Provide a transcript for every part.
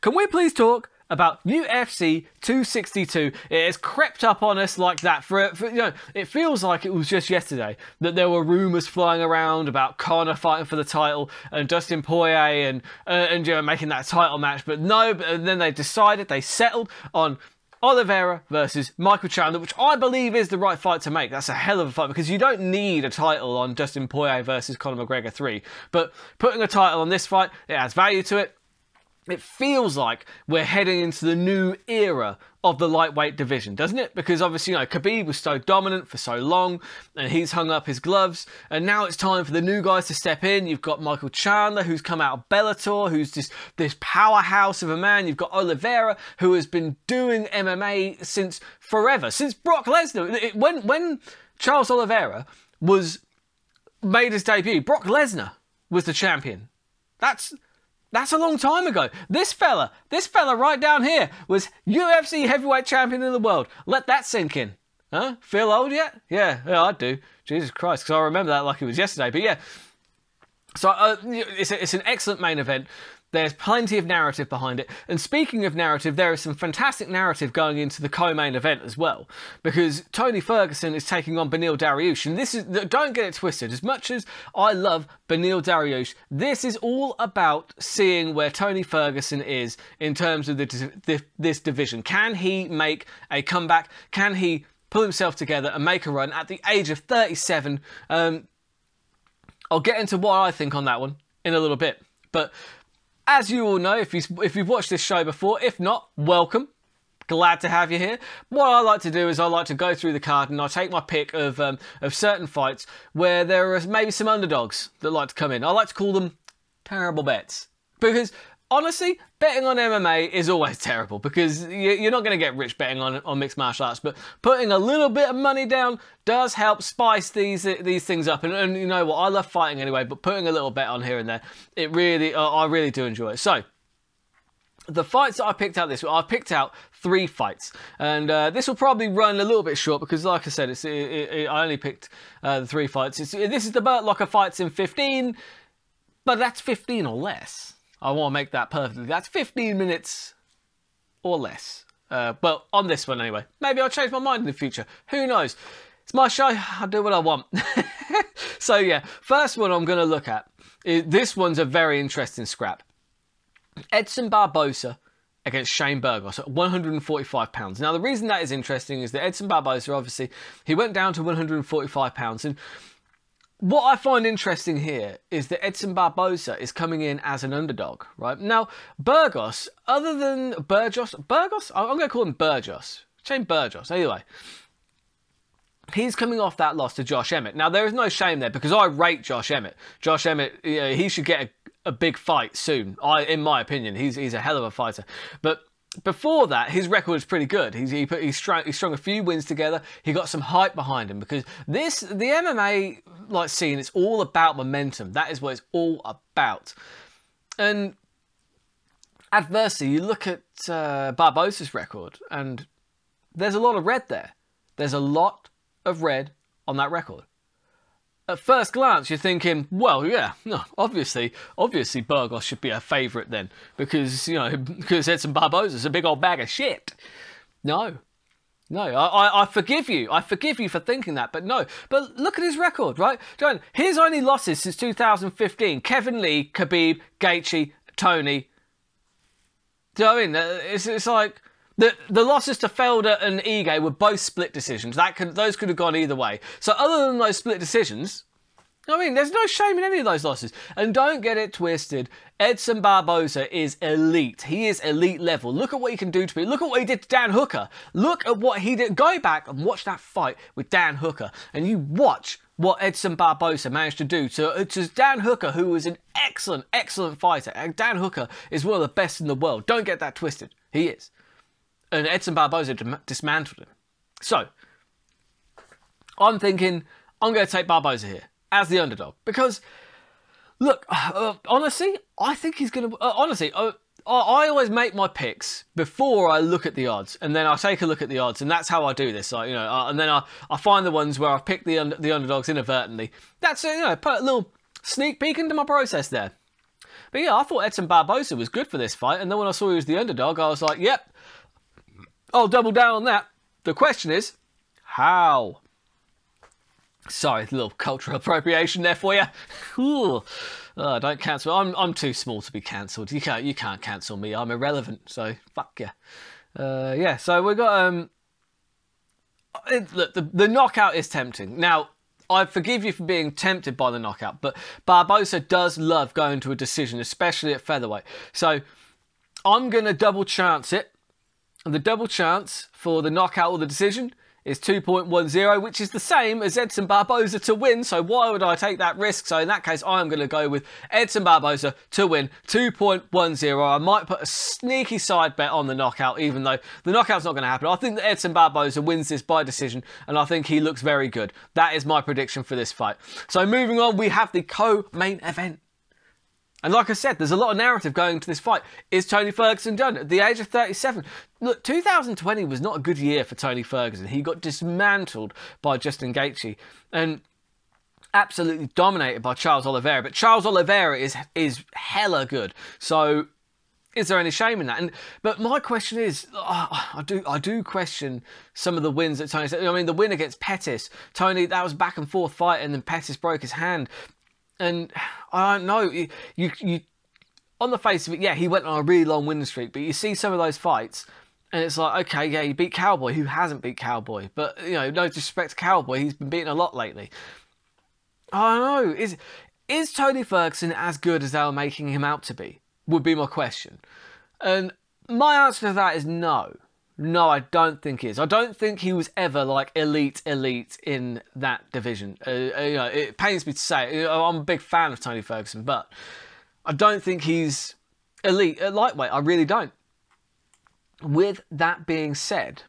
Can we please talk about UFC 262? It has crept up on us like that for, for you know, it feels like it was just yesterday that there were rumors flying around about Conor fighting for the title and Dustin Poirier and uh, and you know, making that title match, but no, but then they decided they settled on Oliveira versus Michael Chandler, which I believe is the right fight to make. That's a hell of a fight because you don't need a title on Dustin Poirier versus Conor McGregor 3. But putting a title on this fight, it adds value to it it feels like we're heading into the new era of the lightweight division, doesn't it? Because obviously, you know, Khabib was so dominant for so long and he's hung up his gloves, and now it's time for the new guys to step in. You've got Michael Chandler, who's come out of Bellator, who's just this powerhouse of a man. You've got Oliveira, who has been doing MMA since forever, since Brock Lesnar. When, when Charles Oliveira was made his debut, Brock Lesnar was the champion. That's that's a long time ago. This fella, this fella right down here was UFC heavyweight champion in the world. Let that sink in. Huh? Feel old yet? Yeah, yeah, I do. Jesus Christ, because I remember that like it was yesterday. But yeah, so uh, it's, a, it's an excellent main event. There's plenty of narrative behind it. And speaking of narrative, there is some fantastic narrative going into the co-main event as well. Because Tony Ferguson is taking on Beneil Dariush. And this is, don't get it twisted, as much as I love Beneil Dariush, this is all about seeing where Tony Ferguson is in terms of the, this division. Can he make a comeback? Can he pull himself together and make a run at the age of 37? Um, I'll get into what I think on that one in a little bit. But as you all know, if, you, if you've watched this show before, if not, welcome. Glad to have you here. What I like to do is I like to go through the card and I take my pick of um, of certain fights where there are maybe some underdogs that like to come in. I like to call them terrible bets because honestly, betting on MMA is always terrible because you're not going to get rich betting on, on mixed martial arts, but putting a little bit of money down does help spice these these things up. And, and you know what? I love fighting anyway, but putting a little bet on here and there, it really, I really do enjoy it. So, the fights that I picked out this week, I've picked out three fights, and uh, this will probably run a little bit short because, like I said, it, it, I only picked uh, the three fights. It's, this is the Burt Locker fights in 15, but that's 15 or less. I want to make that perfectly. That's 15 minutes or less. Uh, but on this one anyway. Maybe I'll change my mind in the future. Who knows? It's my show. I'll do what I want. so yeah, first one I'm going to look at. Is, this one's a very interesting scrap. Edson Barboza against Shane Burgos at 145 pounds. Now the reason that is interesting is that Edson Barboza obviously he went down to 145 pounds and what I find interesting here is that Edson Barboza is coming in as an underdog, right? Now, Burgos, other than Burgos, Burgos, I'm going to call him Burgos. Shane Burgos, anyway. He's coming off that loss to Josh Emmett. Now, there is no shame there because I rate Josh Emmett. Josh Emmett, you know, he should get a, a big fight soon. I, in my opinion, he's he's a hell of a fighter. But before that, his record was pretty good. He's, he, put, he, strung, he strung a few wins together. He got some hype behind him because this, the MMA like scene, it's all about momentum. That is what it's all about. And adversely, you look at uh, Barboza's record, and there's a lot of red there. There's a lot of red on that record at first glance, you're thinking, well, yeah, no, obviously, obviously Burgos should be a favourite then, because, you know, because Edson Barboza's a big old bag of shit. No. No, I, I, I, forgive you. I forgive you for thinking that, but no. But look at his record, right? John, his only losses since 2015 Kevin Lee, Khabib, Gaethje, Tony. Do you know what I mean? It's, it's like the the losses to Felder and Ige were both split decisions. That could those could have gone either way. So other than those split decisions, I mean, there's no shame in any of those losses. And don't get it twisted. Edson Barboza is elite. He is elite level. Look at what he can do to me. Look at what he did to Dan Hooker. Look at what he did. Go back and watch that fight with Dan Hooker, and you watch what Edson Barboza managed to do to, uh, to Dan Hooker, who was an excellent, excellent fighter. And Dan Hooker is one of the best in the world. Don't get that twisted. He is and Edson Barboza dismantled him. So, I'm thinking I'm going to take Barboza here as the underdog because, look, uh, honestly, I think he's going to. Uh, honestly, uh, I always make my picks before I look at the odds, and then I take a look at the odds, and that's how I do this. Like, you know, uh, and then I, I find the ones where I pick the the underdogs inadvertently. That's you know, put a little sneak peek into my process there. But yeah, I thought Edson Barboza was good for this fight, and then when I saw he was the underdog, I was like, yep, I'll double down on that. The question is, how? Sorry, a little cultural appropriation there for you. Ooh. Oh, don't cancel. I'm I'm too small to be cancelled. You can't you can't cancel me. I'm irrelevant. So fuck yeah. Uh, yeah. So we got um. It, look, the the knockout is tempting. Now I forgive you for being tempted by the knockout, but Barboza does love going to a decision, especially at featherweight. So I'm gonna double chance it. And the double chance for the knockout or the decision is 2.10, which is the same as Edson Barboza to win. So why would I take that risk? So in that case, I am going to go with Edson Barboza to win 2.10. I might put a sneaky side bet on the knockout, even though the knockout's not going to happen. I think that Edson Barboza wins this by decision, and I think he looks very good. That is my prediction for this fight. So moving on, we have the co-main event. And like I said, there's a lot of narrative going into this fight. Is Tony Ferguson done? At the age of 37, look, 2020 was not a good year for Tony Ferguson. He got dismantled by Justin Gaethje and absolutely dominated by Charles Oliveira. But Charles Oliveira is is hella good. So is there any shame in that? And but my question is, oh, I do I do question some of the wins that Tony. I mean, the win against Pettis, Tony, that was back and forth fight, and then Pettis broke his hand and I don't know. You, you, you, on the face of it, yeah, he went on a really long winning streak. But you see some of those fights, and it's like, okay, yeah, he beat Cowboy, who hasn't beat Cowboy. But you know, no disrespect to Cowboy, he's been beaten a lot lately. I don't know. Is is Tony Ferguson as good as they were making him out to be? Would be my question. And my answer to that is no. No, I don't think he is. I don't think he was ever like elite, elite in that division. Uh, uh, you know, it pains me to say. I'm a big fan of Tony Ferguson, but I don't think he's elite at lightweight. I really don't. With that being said,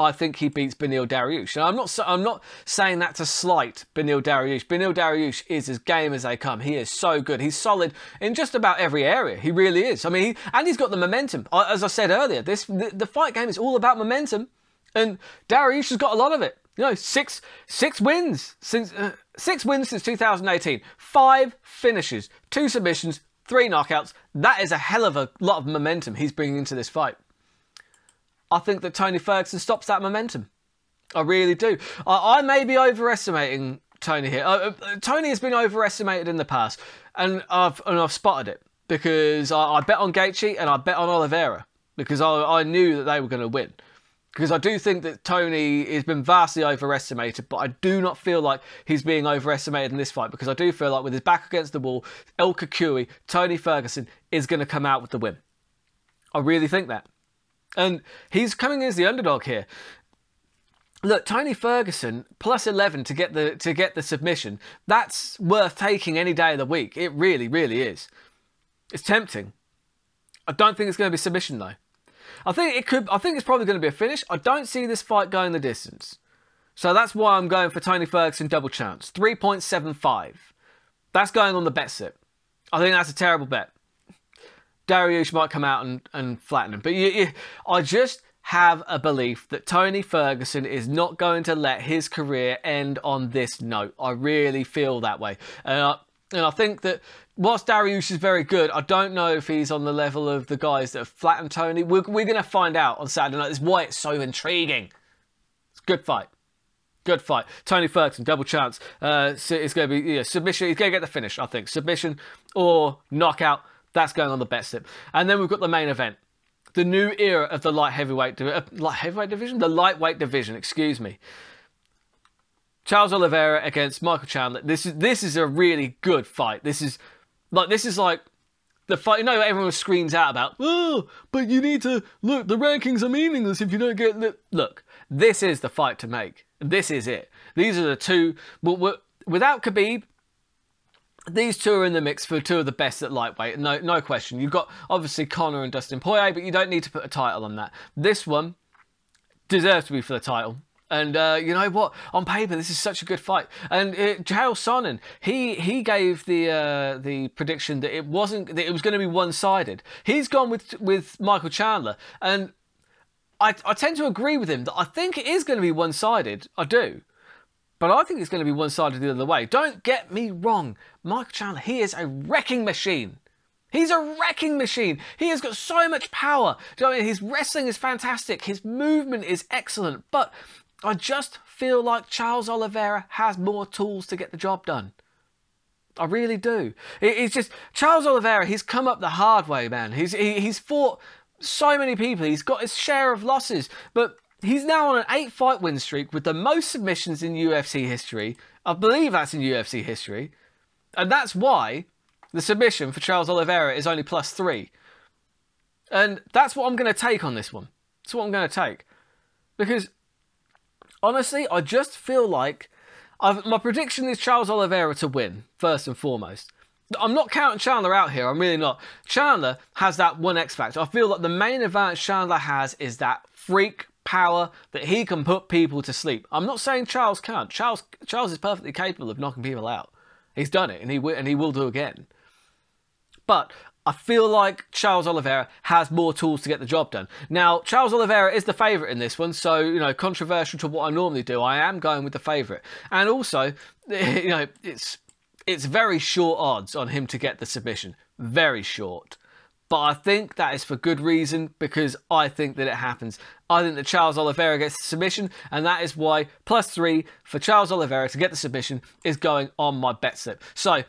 I think he beats Beneil Dariush. And I'm not I'm not saying that to slight Beneil Dariush. Beneil Dariush is as game as they come. He is so good. He's solid in just about every area. He really is. I mean, he, and he's got the momentum. As I said earlier, this the, the fight game is all about momentum, and Dariush has got a lot of it. You know, six six wins since uh, six wins since 2018, five finishes, two submissions, three knockouts. That is a hell of a lot of momentum he's bringing into this fight. I think that Tony Ferguson stops that momentum. I really do. I, I may be overestimating Tony here. Uh, uh, Tony has been overestimated in the past, and I've and I've spotted it because I, I bet on Gaethje and I bet on Oliveira because I, I knew that they were going to win. Because I do think that Tony has been vastly overestimated, but I do not feel like he's being overestimated in this fight because I do feel like with his back against the wall, El Cucuy, Tony Ferguson is going to come out with the win. I really think that. And he's coming in as the underdog here. Look, Tony Ferguson plus eleven to get the to get the submission. That's worth taking any day of the week. It really, really is. It's tempting. I don't think it's going to be submission though. I think it could. I think it's probably going to be a finish. I don't see this fight going the distance. So that's why I'm going for Tony Ferguson double chance. 3.75. That's going on the bet slip. I think that's a terrible bet. Dariush might come out and, and flatten him. But you, you, I just have a belief that Tony Ferguson is not going to let his career end on this note. I really feel that way. And I, and I think that whilst Dariush is very good, I don't know if he's on the level of the guys that have flattened Tony. We're, we're going to find out on Saturday night. That's why it's so intriguing. It's a good fight. Good fight. Tony Ferguson, double chance. Uh, it's going to be yeah, submission. He's going to get the finish, I think. Submission or knockout. That's going on the bet slip. And then we've got the main event. The new era of the light heavyweight, uh, light heavyweight division? The lightweight division, excuse me. Charles Oliveira against Michael Chandler. This is this is a really good fight. This is like this is like the fight. You know, everyone screams out about. Oh, but you need to look. The rankings are meaningless if you don't get. Look, this is the fight to make. This is it. These are the two. but Without Khabib, these two are in the mix for two of the best at lightweight, no, no question. You've got obviously Conor and Dustin Poirier, but you don't need to put a title on that. This one deserves to be for the title. And uh, you know what? On paper, this is such a good fight. And uh, Chael Sonnen, he he gave the uh, the prediction that it wasn't that it was going to be one sided. He's gone with with Michael Chandler, and I I tend to agree with him that I think it is going to be one sided. I do. But I think it's going to be one sided the other way. Don't get me wrong. Michael Chandler, he is a wrecking machine. He's a wrecking machine. He has got so much power. Do you know I mean? His wrestling is fantastic. His movement is excellent. But I just feel like Charles Oliveira has more tools to get the job done. I really do. It's just Charles Oliveira. He's come up the hard way, man. He's he, he's fought so many people. He's got his share of losses, but he's now on an eight fight win streak with the most submissions in UFC history. I believe that's in UFC history, and that's why the submission for Charles Oliveira is only plus three. And that's what I'm going to take on this one. That's what I'm going to take. Because honestly, I just feel like I've, my prediction is Charles Oliveira to win, first and foremost. I'm not counting Chandler out here, I'm really not. Chandler has that one X factor. I feel like the main advantage Chandler has is that freak power that he can put people to sleep. I'm not saying Charles can't. Charles Charles is perfectly capable of knocking people out. He's done it and he and he will do again. But I feel like Charles Oliveira has more tools to get the job done. Now, Charles Oliveira is the favourite in this one, so, you know, controversial to what I normally do, I am going with the favourite. And also, you know, it's it's very short odds on him to get the submission. Very short. But I think that is for good reason because I think that it happens. I think that Charles Oliveira gets the submission, and that is why plus three for Charles Oliveira to get the submission is going on my bet slip. So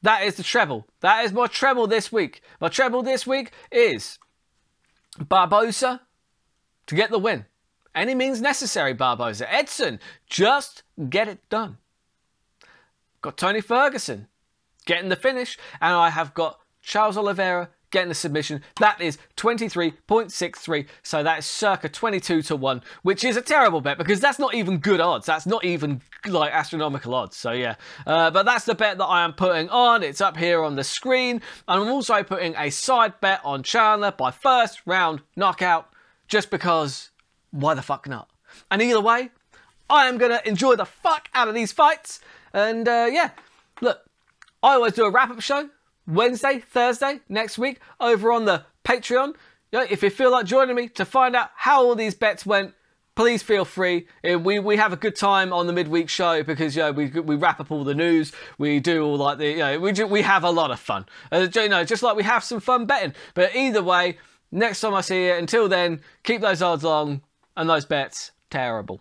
that is the treble. That is my treble this week. My treble this week is Barboza to get the win. Any means necessary, Barboza. Edson, just get it done. Got Tony Ferguson getting the finish, and I have got Charles Oliveira getting the submission. That is 23.63, so that is circa 22 to 1, which is a terrible bet because that's not even good odds. That's not even like astronomical odds. So yeah, uh, but that's the bet that I am putting on. It's up here on the screen. And I'm also putting a side bet on Chandler by first round knockout just because why the fuck not? And either way, I am going to enjoy the fuck out of these fights. And uh, yeah, look, I always do a wrap up show Wednesday, Thursday next week over on the Patreon. if you feel like joining me to find out how all these bets went, please feel free. We, we have a good time on the midweek show because you know, we, we wrap up all the news. We do all like the you know, we we have a lot of fun. Uh, you know, just like we have some fun betting. But either way, next time I see you, until then, keep those odds long and those bets terrible.